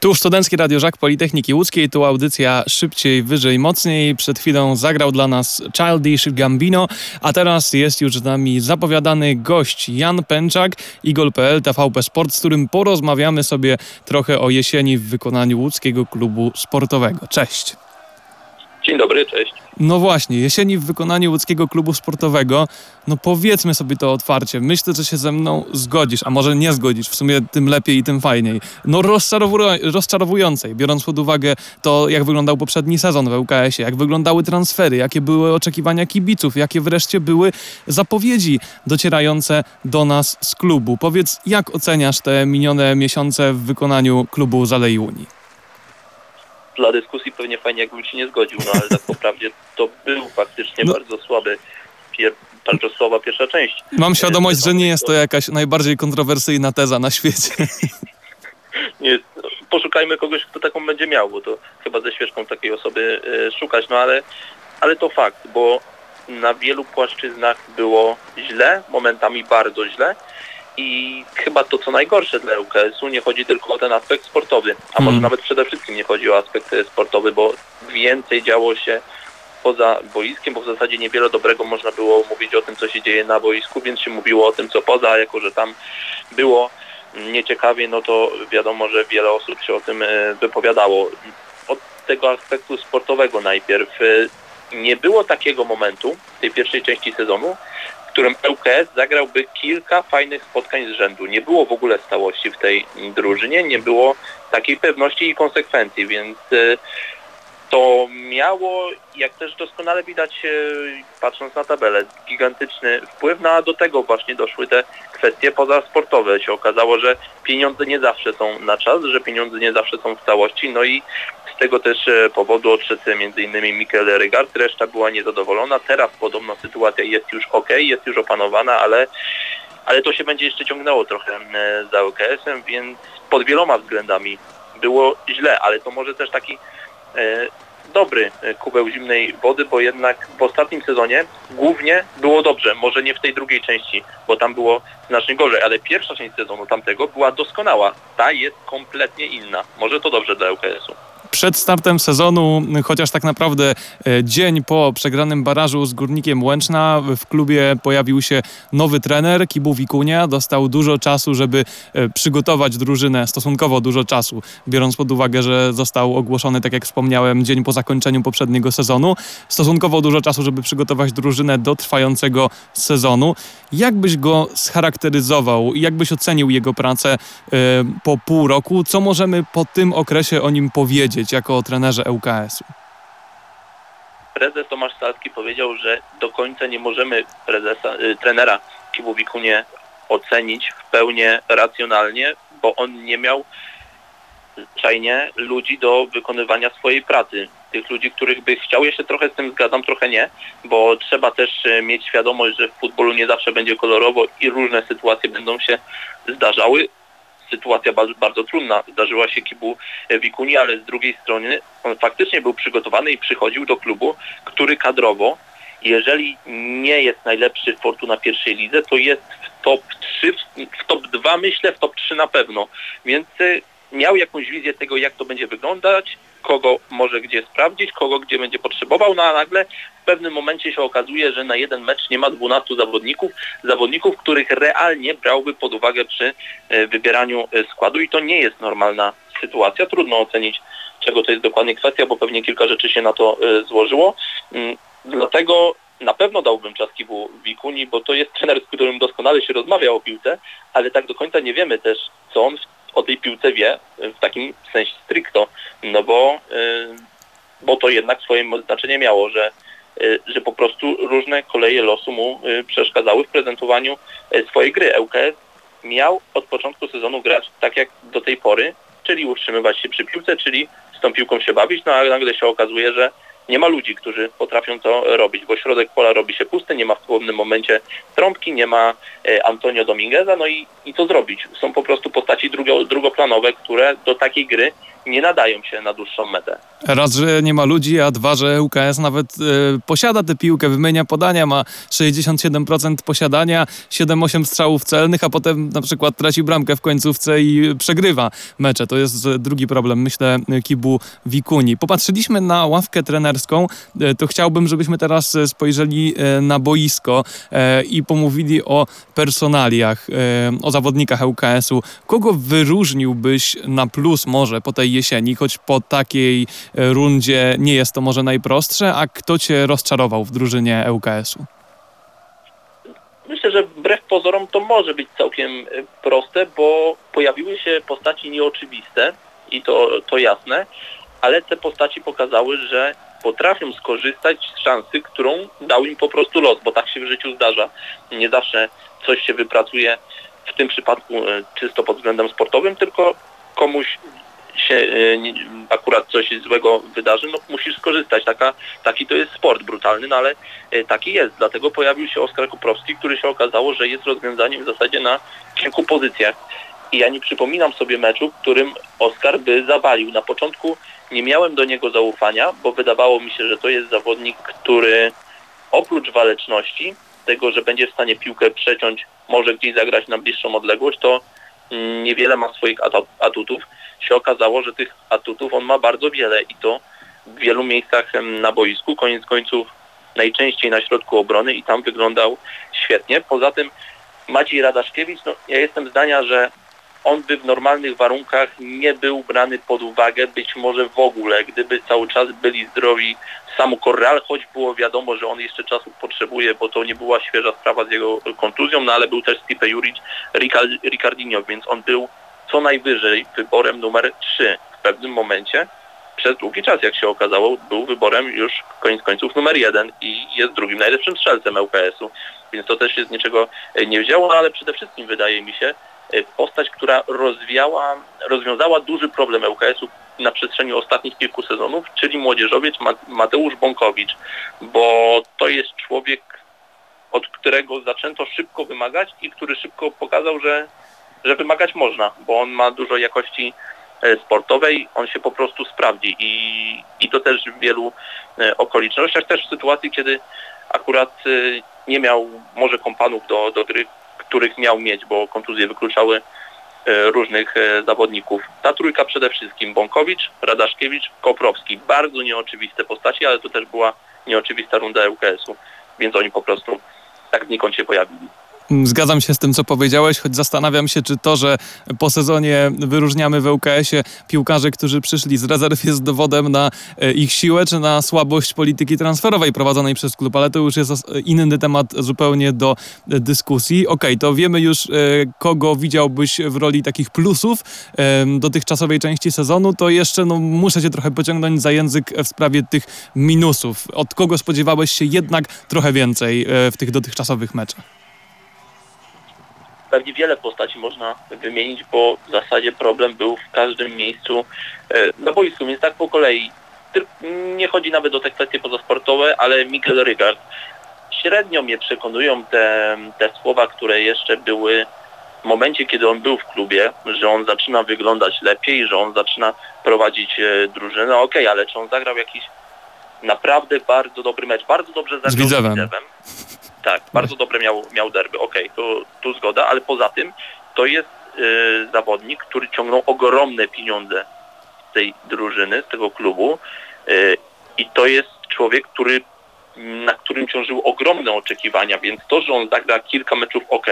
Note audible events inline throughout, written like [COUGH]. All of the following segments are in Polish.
Tu Studencki Radio Żak Politechniki Łódzkiej, tu audycja szybciej, wyżej, mocniej. Przed chwilą zagrał dla nas Childish Gambino, a teraz jest już z nami zapowiadany gość Jan Pęczak, Igol.pl, TVP Sport, z którym porozmawiamy sobie trochę o jesieni w wykonaniu łódzkiego klubu sportowego. Cześć. Dzień dobry, cześć. No właśnie, jesieni w wykonaniu łódzkiego klubu sportowego, no powiedzmy sobie to otwarcie, myślę, że się ze mną zgodzisz, a może nie zgodzisz, w sumie tym lepiej i tym fajniej. No rozczarowującej, biorąc pod uwagę to, jak wyglądał poprzedni sezon w ŁKS-ie, jak wyglądały transfery, jakie były oczekiwania kibiców, jakie wreszcie były zapowiedzi docierające do nas z klubu. Powiedz, jak oceniasz te minione miesiące w wykonaniu klubu Zalei Unii? Dla dyskusji pewnie fajnie, jakbym się nie zgodził, no ale tak po prawdzie to był faktycznie no. bardzo słaby, pier, bardzo słaba pierwsza część. Mam świadomość, że nie jest to jakaś najbardziej kontrowersyjna teza na świecie. [LAUGHS] Nie, poszukajmy kogoś, kto taką będzie miał, bo to chyba ze świeczką takiej osoby e, szukać, no ale, ale to fakt, bo na wielu płaszczyznach było źle, momentami bardzo źle i chyba to, co najgorsze dla UKS-u, nie chodzi tylko o ten aspekt sportowy, a może hmm. nawet przede wszystkim nie chodzi o aspekt e, sportowy, bo więcej działo się poza boiskiem, bo w zasadzie niewiele dobrego można było mówić o tym, co się dzieje na boisku, więc się mówiło o tym, co poza, a jako że tam było nieciekawie, no to wiadomo, że wiele osób się o tym e, wypowiadało. Od tego aspektu sportowego najpierw e, nie było takiego momentu w tej pierwszej części sezonu, którym ŁKS zagrałby kilka fajnych spotkań z rzędu. Nie było w ogóle stałości w tej drużynie, nie było takiej pewności i konsekwencji, więc e, to miało, jak też doskonale widać e, patrząc na tabelę, gigantyczny wpływ, no a do tego właśnie doszły te kwestie pozasportowe. Się okazało, że pieniądze nie zawsze są na czas, że pieniądze nie zawsze są w całości, no i z tego też e, powodu odszedł m.in. Mikel Rygard, reszta była niezadowolona. Teraz podobno sytuacja jest już ok, jest już opanowana, ale ale to się będzie jeszcze ciągnęło trochę e, za OKS-em, więc pod wieloma względami było źle, ale to może też taki dobry kubeł zimnej wody, bo jednak w ostatnim sezonie głównie było dobrze, może nie w tej drugiej części, bo tam było znacznie gorzej, ale pierwsza część sezonu tamtego była doskonała. Ta jest kompletnie inna. Może to dobrze dla UKS-u przed startem sezonu, chociaż tak naprawdę e, dzień po przegranym barażu z Górnikiem Łęczna w klubie pojawił się nowy trener, Kibu Wikunia. Dostał dużo czasu, żeby e, przygotować drużynę, stosunkowo dużo czasu, biorąc pod uwagę, że został ogłoszony, tak jak wspomniałem, dzień po zakończeniu poprzedniego sezonu. Stosunkowo dużo czasu, żeby przygotować drużynę do trwającego sezonu. Jak byś go scharakteryzował? Jak byś ocenił jego pracę e, po pół roku? Co możemy po tym okresie o nim powiedzieć? Jako o trenerze ŁKS-u? Prezes Tomasz Salski powiedział, że do końca nie możemy prezesa, y, trenera Kibowiku nie ocenić w pełni racjonalnie, bo on nie miał zwyczajnie ludzi do wykonywania swojej pracy. Tych ludzi, których by chciał, ja się trochę z tym zgadzam, trochę nie, bo trzeba też y, mieć świadomość, że w futbolu nie zawsze będzie kolorowo i różne sytuacje będą się zdarzały sytuacja bardzo, bardzo trudna. Zdarzyła się Kibu Wikuni, ale z drugiej strony on faktycznie był przygotowany i przychodził do klubu, który kadrowo, jeżeli nie jest najlepszy w Fortuna pierwszej lidze, to jest w top 3, w top 2 myślę, w top 3 na pewno. Więc y, miał jakąś wizję tego, jak to będzie wyglądać, kogo może gdzie sprawdzić, kogo gdzie będzie potrzebował, no a nagle w pewnym momencie się okazuje, że na jeden mecz nie ma 12 zawodników, zawodników, których realnie brałby pod uwagę przy e, wybieraniu e, składu i to nie jest normalna sytuacja. Trudno ocenić, czego to jest dokładnie kwestia, bo pewnie kilka rzeczy się na to e, złożyło. Mm, dlatego na pewno dałbym czas Kibu Wikuni, bo to jest trener, z którym doskonale się rozmawia o piłce, ale tak do końca nie wiemy też, co on o tej piłce wie w takim sensie stricto, no bo, y, bo to jednak swoje znaczenie miało, że, y, że po prostu różne koleje losu mu y, przeszkadzały w prezentowaniu swojej gry. ŁKS miał od początku sezonu grać tak jak do tej pory, czyli utrzymywać się przy piłce, czyli z tą piłką się bawić, no a nagle się okazuje, że nie ma ludzi, którzy potrafią to robić, bo środek pola robi się pusty, nie ma w pewnym momencie trąbki, nie ma e, Antonio Domingueza, no i, i co zrobić? Są po prostu postaci drugo, drugoplanowe, które do takiej gry nie nadają się na dłuższą metę. Raz, że nie ma ludzi, a dwa, że UKS nawet e, posiada tę piłkę, wymienia podania, ma 67% posiadania, 7-8 strzałów celnych, a potem na przykład traci bramkę w końcówce i przegrywa mecze. To jest drugi problem, myślę, Kibu Wikuni. Popatrzyliśmy na ławkę trenerską, e, to chciałbym, żebyśmy teraz spojrzeli e, na boisko e, i pomówili o personaliach, e, o zawodnikach UKS-u. Kogo wyróżniłbyś na plus może po tej jesieni, choć po takiej e, rundzie nie jest to może najprostsze, a kto cię rozczarował w drużynie ŁKS-u? Myślę, że wbrew pozorom to może być całkiem e, proste, bo pojawiły się postaci nieoczywiste i to, to jasne, ale te postaci pokazały, że potrafią skorzystać z szansy, którą dał im po prostu los, bo tak się w życiu zdarza. Nie zawsze coś się wypracuje w tym przypadku e, czysto pod względem sportowym, tylko komuś się y, akurat coś złego wydarzy, no musisz skorzystać. Taka, taki to jest sport brutalny, no ale y, taki jest. Dlatego pojawił się Oskar Kuprowski, który się okazało, że jest rozwiązaniem w zasadzie na kilku pozycjach. I ja nie przypominam sobie meczu, którym Oskar by zawalił. Na początku nie miałem do niego zaufania, bo wydawało mi się, że to jest zawodnik, który oprócz waleczności, tego, że będzie w stanie piłkę przeciąć, może gdzieś zagrać na bliższą odległość, to mm, niewiele ma swoich atutów się okazało, że tych atutów on ma bardzo wiele i to w wielu miejscach na boisku, koniec końców najczęściej na środku obrony i tam wyglądał świetnie. Poza tym Maciej Radaszkiewicz, no, ja jestem zdania, że on by w normalnych warunkach nie był brany pod uwagę, być może w ogóle, gdyby cały czas byli zdrowi Samu Correal, choć było wiadomo, że on jeszcze czasu potrzebuje, bo to nie była świeża sprawa z jego kontuzją, no ale był też Stipe Juric, Ricardinho, więc on był co najwyżej wyborem numer 3 w pewnym momencie. Przez długi czas, jak się okazało, był wyborem już koniec końców numer jeden i jest drugim najlepszym strzelcem LKS-u. Więc to też się z niczego e, nie wzięło, ale przede wszystkim wydaje mi się postać, która rozwiała, rozwiązała duży problem LKS-u na przestrzeni ostatnich kilku sezonów, czyli młodzieżowiec Mateusz Bąkowicz, bo to jest człowiek, od którego zaczęto szybko wymagać i który szybko pokazał, że że wymagać można, bo on ma dużo jakości e, sportowej, on się po prostu sprawdzi i, i to też w wielu e, okolicznościach, też w sytuacji, kiedy akurat nie miał może kompanów do, do gry, których miał mieć, bo kontuzje wykluczały różnych zawodników. Ta trójka przede wszystkim Bąkowicz, Radaszkiewicz, Koprowski. Bardzo nieoczywiste postaci, ale to też była nieoczywista runda ŁKS-u, więc oni po prostu tak znikąd się pojawili. Zgadzam się z tym, co powiedziałeś, choć zastanawiam się, czy to, że po sezonie wyróżniamy w ŁKS-ie piłkarzy, którzy przyszli z rezerw jest dowodem na e, ich siłę, czy na słabość polityki transferowej prowadzonej przez klub, ale to już jest inny temat zupełnie do dyskusji. Okej, okay, to wiemy już, e, kogo widziałbyś w roli takich plusów dotychczasowej części sezonu, to jeszcze no, muszę cię trochę pociągnąć za język w sprawie tych minusów. Od kogo spodziewałeś się jednak trochę więcej e, w tych dotychczasowych meczach? Pewnie wiele postaci można wymienić, bo w zasadzie problem był w każdym miejscu e, na boisku, więc tak po kolei. Nie chodzi nawet o te kwestie pozasportowe, ale Miguel Rygard. Średnio mnie przekonują te, te słowa, które jeszcze były w momencie, kiedy on był w klubie, że on zaczyna wyglądać lepiej, że on zaczyna prowadzić e, drużynę. Okej, okay, ale czy on zagrał jakiś naprawdę bardzo dobry mecz? Bardzo dobrze zagrał z Widzewem. Tak, bardzo dobre miał, miał derby, okej, okay, tu, tu zgoda, ale poza tym to jest y, zawodnik, który ciągnął ogromne pieniądze z tej drużyny, z tego klubu y, i to jest człowiek, który na którym ciążyły ogromne oczekiwania, więc to, że on zagra kilka meczów ok,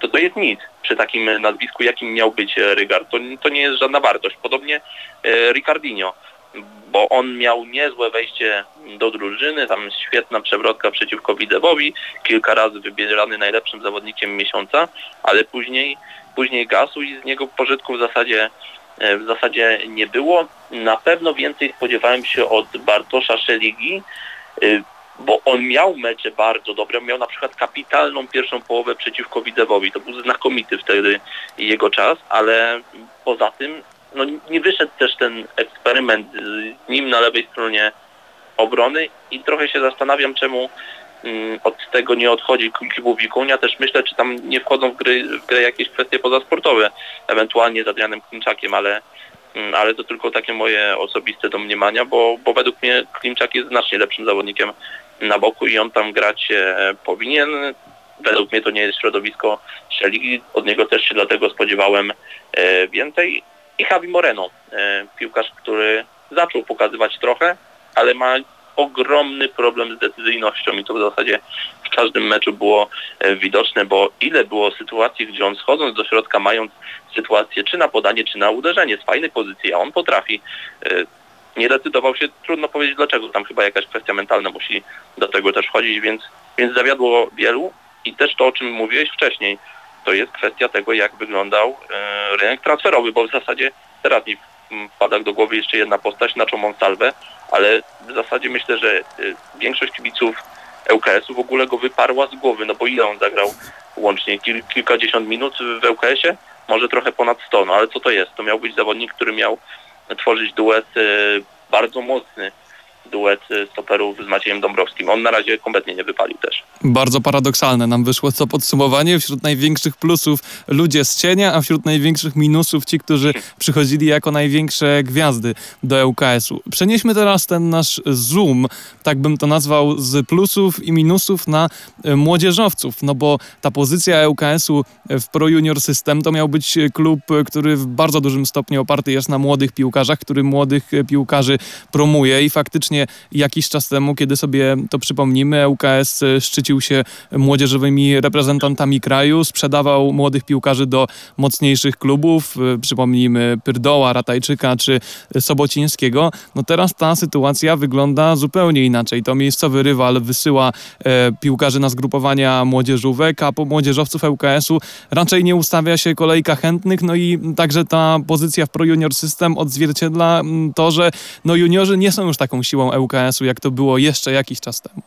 to to jest nic przy takim nazwisku, jakim miał być Rygard. To, to nie jest żadna wartość. Podobnie e, Ricardinho bo on miał niezłe wejście do drużyny, tam świetna przewrotka przeciwko Widewowi, kilka razy wybierany najlepszym zawodnikiem miesiąca, ale później, później gasł i z niego pożytku w zasadzie e, w zasadzie nie było. Na pewno więcej spodziewałem się od Bartosza Szeligi, e, bo on miał mecze bardzo dobre, miał na przykład kapitalną pierwszą połowę przeciwko Widewowi. To był znakomity wtedy jego czas, ale poza tym no, nie wyszedł też ten eksperyment z nim na lewej stronie obrony i trochę się zastanawiam, czemu mm, od tego nie odchodzi klubu Wikunia. Też myślę, czy tam nie wchodzą w, gry, w grę jakieś kwestie pozasportowe, ewentualnie z Adrianem Klimczakiem, ale, mm, ale to tylko takie moje osobiste domniemania, bo, bo według mnie Klimczak jest znacznie lepszym zawodnikiem na boku i on tam grać powinien. Według mnie to nie jest środowisko Szeligi, od niego też się dlatego spodziewałem e, więcej. I Javi Moreno, e, piłkarz, który zaczął pokazywać trochę, ale ma ogromny problem z decyzyjnością i to w zasadzie w każdym meczu było e, widoczne, bo ile było sytuacji, gdzie on schodząc do środka, mając sytuację czy na podanie, czy na uderzenie z fajnej pozycji, a on potrafi, nie decydował się, trudno powiedzieć dlaczego, tam chyba jakaś kwestia mentalna musi do tego też wchodzić, więc, więc zawiadło wielu i też to, o czym mówiłeś wcześniej, to jest kwestia tego, jak wyglądał e, rynek transferowy, bo w zasadzie teraz mi wpada do głowy jeszcze jedna postać, na Monsalve, ale w zasadzie myślę, że e, większość kibiców ŁKS-u w ogóle go wyparła z głowy, no bo ile on zagrał łącznie? Kil, kilkadziesiąt minut w ŁKS-ie? Może trochę ponad 100, no ale co to jest? To miał być zawodnik, który miał tworzyć duet e, bardzo mocny duet stoperów z Maciejem Dąbrowskim. On na razie kompletnie nie wypalił też. Bardzo paradoksalne nam wyszło to podsumowanie. Wśród największych plusów ludzie z cienia, a wśród największych minusów ci, którzy przychodzili jako największe gwiazdy do ŁKS-u. Przenieśmy teraz ten nasz zoom, tak bym to nazwał, z plusów i minusów na e, młodzieżowców, no bo ta pozycja ŁKS-u w Pro Junior System to miał być klub, który w bardzo dużym stopniu oparty jest na młodych piłkarzach, który młodych piłkarzy promuje i faktycznie właśnie jakiś czas temu, kiedy sobie to przypomnimy, ŁKS szczycił się młodzieżowymi reprezentantami kraju, sprzedawał młodych piłkarzy do mocniejszych klubów, przypomnijmy Pyrdoła, Ratajczyka czy Sobocińskiego. No teraz ta sytuacja wygląda zupełnie inaczej. To miejscowy rywal wysyła e, piłkarzy na zgrupowania młodzieżówek, a po młodzieżowców ŁKS-u raczej nie ustawia się kolejka chętnych, no i także ta pozycja w Pro Junior System odzwierciedla to, że no juniorzy nie są już taką siłą ŁKS-u, jak to było jeszcze jakiś czas temu?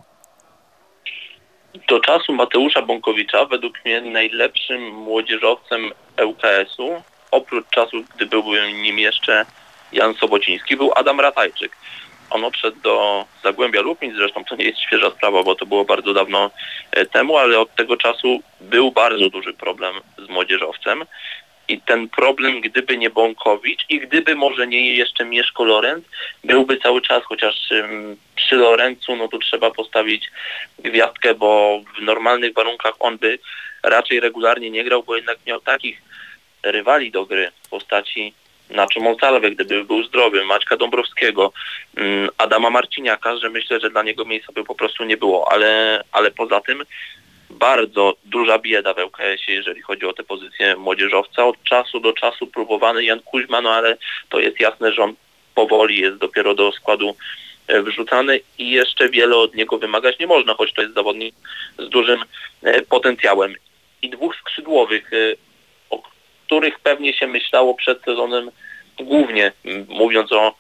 Do czasu Mateusza Bąkowicza według mnie najlepszym młodzieżowcem ŁKS-u, oprócz czasu, gdy był nim jeszcze Jan Sobociński, był Adam Ratajczyk. On odszedł do Zagłębia Lubin, zresztą to nie jest świeża sprawa, bo to było bardzo dawno e, temu, ale od tego czasu był bardzo duży problem z młodzieżowcem. I ten problem, gdyby nie Bąkowicz i gdyby może nie jeszcze Mieszko Lorenz, byłby cały czas, chociaż przy Lorencu no to trzeba postawić gwiazdkę, bo w normalnych warunkach on by raczej regularnie nie grał, bo jednak miał takich rywali do gry w postaci Nacho Monsalve, gdyby był zdrowy, Maćka Dąbrowskiego, Adama Marciniaka, że myślę, że dla niego miejsca by po prostu nie było, ale, ale poza tym bardzo duża bieda w ŁKS-ie, jeżeli chodzi o tę pozycję młodzieżowca. Od czasu do czasu próbowany Jan Kuźma, no ale to jest jasne, że on powoli jest dopiero do składu e, wrzucany i jeszcze wiele od niego wymagać nie można, choć to jest zawodnik z dużym e, potencjałem. I dwóch skrzydłowych, e, o których pewnie się myślało przed sezonem głównie, mówiąc o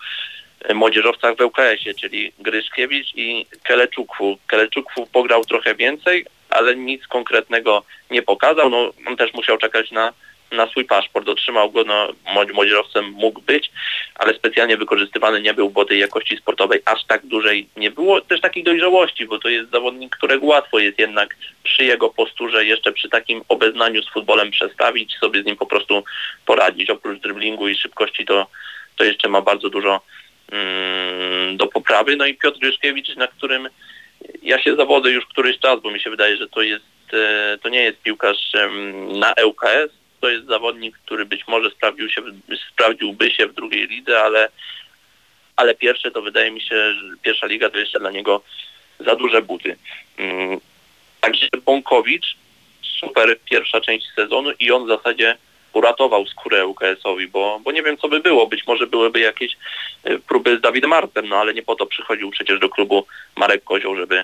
młodzieżowcach w ŁKS-ie, czyli Gryszkiewicz i Keleczukwu. Keleczukwu pograł trochę więcej, ale nic konkretnego nie pokazał. No, on też musiał czekać na, na swój paszport, otrzymał go, no, młodzieżowcem mógł być, ale specjalnie wykorzystywany nie był, bo tej jakości sportowej aż tak dużej nie było. Też takiej dojrzałości, bo to jest zawodnik, którego łatwo jest jednak przy jego posturze, jeszcze przy takim obeznaniu z futbolem przestawić, sobie z nim po prostu poradzić. Oprócz driblingu i szybkości to, to jeszcze ma bardzo dużo mm, do poprawy. No i Piotr Gryszkiewicz, na którym ja się zawodzę już któryś czas, bo mi się wydaje, że to jest e, to nie jest piłkarz na ŁKS, to jest zawodnik, który być może sprawdził się, sprawdziłby się w drugiej lidze, ale, ale pierwsze to wydaje mi się, że pierwsza liga to jeszcze dla niego za duże buty. Mm, także Bąkowicz, super pierwsza część sezonu i on w zasadzie uratował skórę UKS-owi, bo, bo nie wiem co by było. Być może byłyby jakieś e, próby z Dawidem Martem, no ale nie po to przychodził przecież do klubu Marek Kozioł, żeby,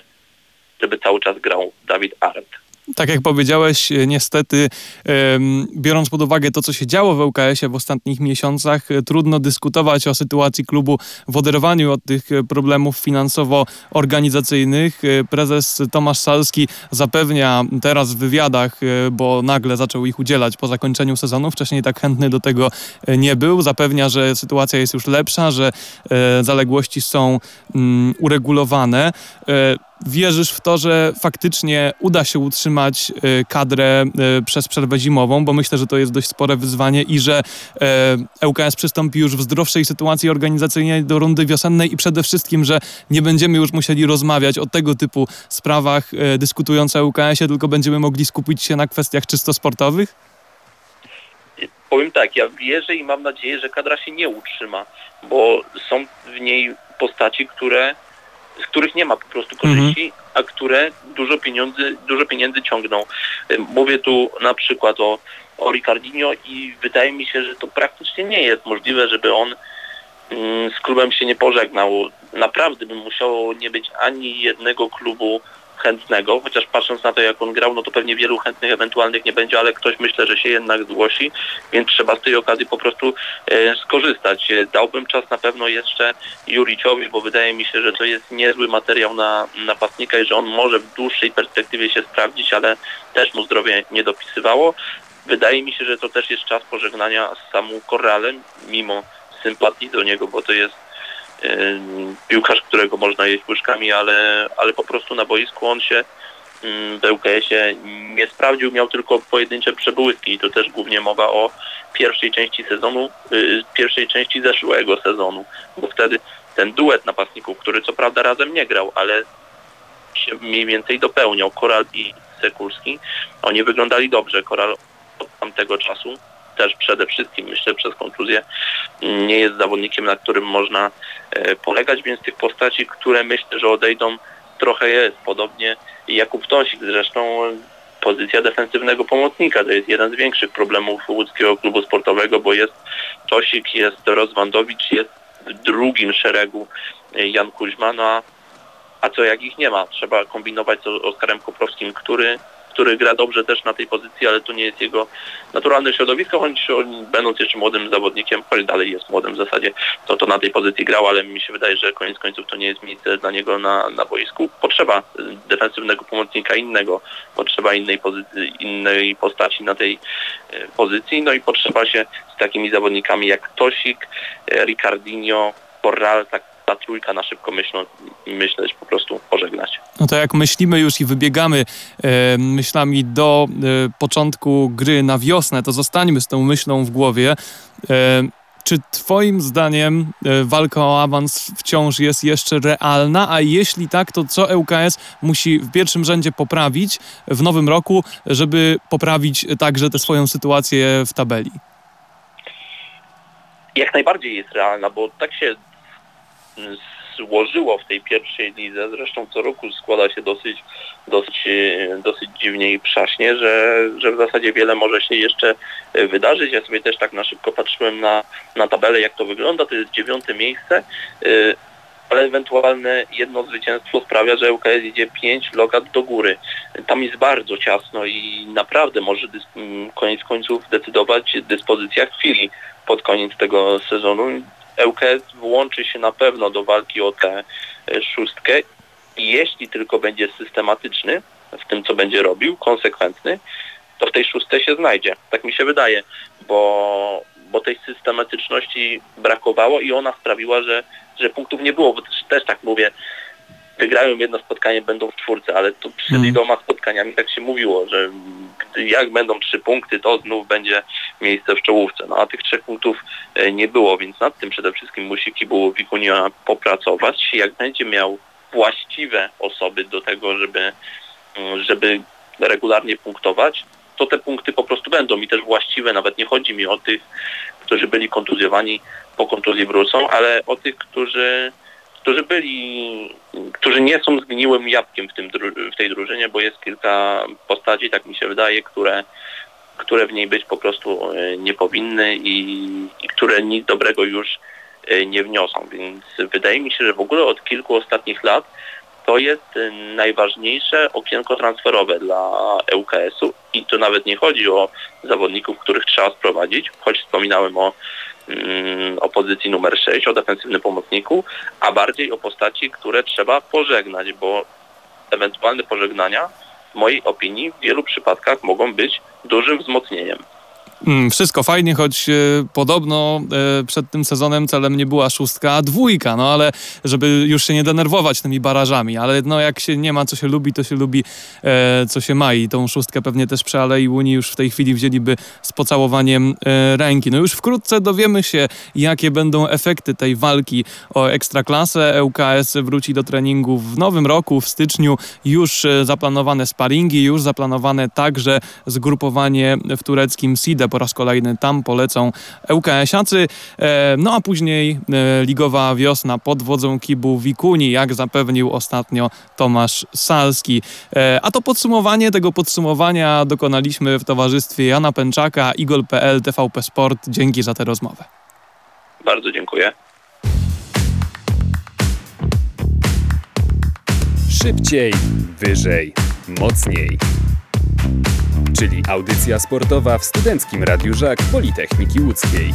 żeby cały czas grał Dawid Art. Tak jak powiedziałeś, e, niestety, biorąc pod uwagę to, co się działo w ŁKS-ie w ostatnich miesiącach, e, trudno dyskutować o sytuacji klubu w oderwaniu od tych e, problemów finansowo-organizacyjnych. Prezes Tomasz Salski zapewnia teraz w wywiadach, bo nagle zaczął ich udzielać po zakończeniu sezonu, wcześniej tak chętny do tego nie był, zapewnia, że sytuacja jest już lepsza, że zaległości są mm, uregulowane wierzysz w to, że faktycznie uda się utrzymać e, kadrę e, przez przerwę zimową, bo myślę, że to jest dość spore wyzwanie i że ŁKS e, przystąpi już w zdrowszej sytuacji organizacyjnej do rundy wiosennej i przede wszystkim, że nie będziemy już musieli rozmawiać o tego typu sprawach dyskutując o ŁKS-ie, tylko będziemy mogli skupić się na kwestiach czysto sportowych? Powiem tak, ja wierzę i mam nadzieję, że kadra się nie utrzyma, bo są w niej postaci, które z których nie ma po prostu korzyści, mhm. a które dużo pieniędzy, dużo pieniędzy ciągną. Mówię tu na przykład o, o Ricardinho i wydaje mi się, że to praktycznie nie jest możliwe, żeby on mm, z klubem się nie pożegnał. Naprawdę by musiało nie być ani jednego klubu chętnego, chociaż patrząc na to, jak on grał, no to pewnie wielu chętnych ewentualnych nie będzie, ale ktoś myślę, że się jednak zgłosi, więc trzeba z tej okazji po prostu e, skorzystać. E, dałbym czas na pewno jeszcze Juriciowi, bo wydaje mi się, że to jest niezły materiał na napastnika i że on może w dłuższej perspektywie się sprawdzić, ale też mu zdrowie nie dopisywało. Wydaje mi się, że to też jest czas pożegnania z samą Korralem, mimo sympatii do niego, bo to jest piłkarz, którego można jeść łyżkami, ale, ale po prostu na boisku on się w ŁKS-ie nie sprawdził, miał tylko pojedyncze przebłyski. I to też głównie mowa o pierwszej części sezonu, y, pierwszej części zeszłego sezonu, bo wtedy ten duet napastników, który co prawda razem nie grał, ale się mniej więcej dopełniał, Koral i Sekulski, oni wyglądali dobrze. Koral od tamtego czasu też przede wszystkim, myślę, przez kontuzję nie jest zawodnikiem, na którym można e, polegać, więc tych postaci, które myślę, że odejdą, trochę jest. Podobnie Jakub Tosik, zresztą pozycja defensywnego pomocnika to jest jeden z większych problemów łódzkiego klubu sportowego, bo jest Tosik, jest Rozwandowicz, jest w drugim szeregu Jan Kuźma, no a co jak ich nie ma? Trzeba kombinować z Oskarem Koprowskim, który który gra dobrze też na tej pozycji, ale to nie jest jego naturalne środowisko, choć on, będąc jeszcze młodym zawodnikiem, choć dalej jest młodym w zasadzie, to to na tej pozycji grał, ale mi się wydaje, że koniec końców to nie jest miejsce dla niego na, na boisku. Potrzeba defensywnego pomocnika innego, potrzeba innej, pozycji, innej postaci na tej e, pozycji, no i potrzeba się z takimi zawodnikami jak Tosik, e, Ricardinho, Corral, tak ta trójka na szybko myślą, myśleć, po prostu pożegnać. No to jak myślimy już i wybiegamy e, myślami do e, początku gry na wiosnę, to zostańmy z tą myślą w głowie. E, czy Twoim zdaniem e, walka o awans wciąż jest jeszcze realna? A jeśli tak, to co ŁKS musi w pierwszym rzędzie poprawić w nowym roku, żeby poprawić także tę swoją sytuację w tabeli? Jak najbardziej jest realna, bo tak się złożyło w tej pierwszej lidze, zresztą co roku składa się dosyć, dosyć, dosyć dziwnie i przaśnie, że, że w zasadzie wiele może się jeszcze wydarzyć. Ja sobie też tak na szybko patrzyłem na, na tabelę, jak to wygląda. To jest dziewiąte miejsce, y, ale ewentualne jedno zwycięstwo sprawia, że ŁKS idzie pięć lokat do góry. Tam jest bardzo ciasno i naprawdę może koniec końców decydować dyspozycja chwili pod koniec tego sezonu. ŁKS włączy się na pewno do walki o tę e, szóstkę i jeśli tylko będzie systematyczny w tym, co będzie robił, konsekwentny, to w tej szóstce się znajdzie. Tak mi się wydaje, bo, bo tej systematyczności brakowało i ona sprawiła, że, że punktów nie było, bo też, też tak mówię, wygrają jedno spotkanie, będą w czwórce, ale to przed mm. iloma spotkaniami tak się mówiło, że jak będą trzy punkty, to znów będzie miejsce w czołówce. No a tych trzech punktów e, nie było, więc nad tym przede wszystkim musi Kibu Wikunia popracować. Jak będzie miał właściwe osoby do tego, żeby, mm, żeby regularnie punktować, to te punkty po prostu będą i też właściwe, nawet nie chodzi mi o tych, którzy byli kontuzjowani, po kontuzji wrócą, ale o tych, którzy którzy byli, którzy nie są zgniłym jabłkiem w, tym, w tej drużynie, bo jest kilka postaci, tak mi się wydaje, które, które w niej być po prostu e, nie powinny i, i które nic dobrego już e, nie wniosą. Więc wydaje mi się, że w ogóle od kilku ostatnich lat to jest y, najważniejsze okienko transferowe dla ŁKS-u i tu nawet nie chodzi o zawodników, których trzeba sprowadzić, choć wspominałem o, mm, o pozycji numer 6, o defensywnym pomocniku, a bardziej o postaci, które trzeba pożegnać, bo ewentualne pożegnania w mojej opinii w wielu przypadkach mogą być dużym wzmocnieniem. Mm, wszystko fajnie, choć e, podobno e, przed tym sezonem celem nie była szóstka, a dwójka, no ale żeby już się nie denerwować tymi barażami, ale no jak się nie ma, co się lubi, to się lubi, e, co się ma i tą szóstkę pewnie też przy Alei Unii już w tej chwili wzięliby z pocałowaniem ręki. No już wkrótce dowiemy się, jakie będą efekty tej walki o ekstraklasę. ŁKS wróci do treningu w nowym roku, w styczniu, już zaplanowane sparingi, już zaplanowane także zgrupowanie w tureckim SIDE po raz kolejny tam polecą ŁKS-iacy. E, No a później e, ligowa wiosna pod wodzą Kibu Wikuni, jak zapewnił ostatnio Tomasz Salski. E, A to podsumowanie, tego podsumowania dokonaliśmy w towarzystwie Jana Pęczaka, Igol.pl, TVP Sport. Dzięki za tę rozmowę. Bardzo dziękuję. Szybciej, wyżej, mocniej. Czyli audycja sportowa w Studenckim Radiu Żak Politechniki Łódzkiej.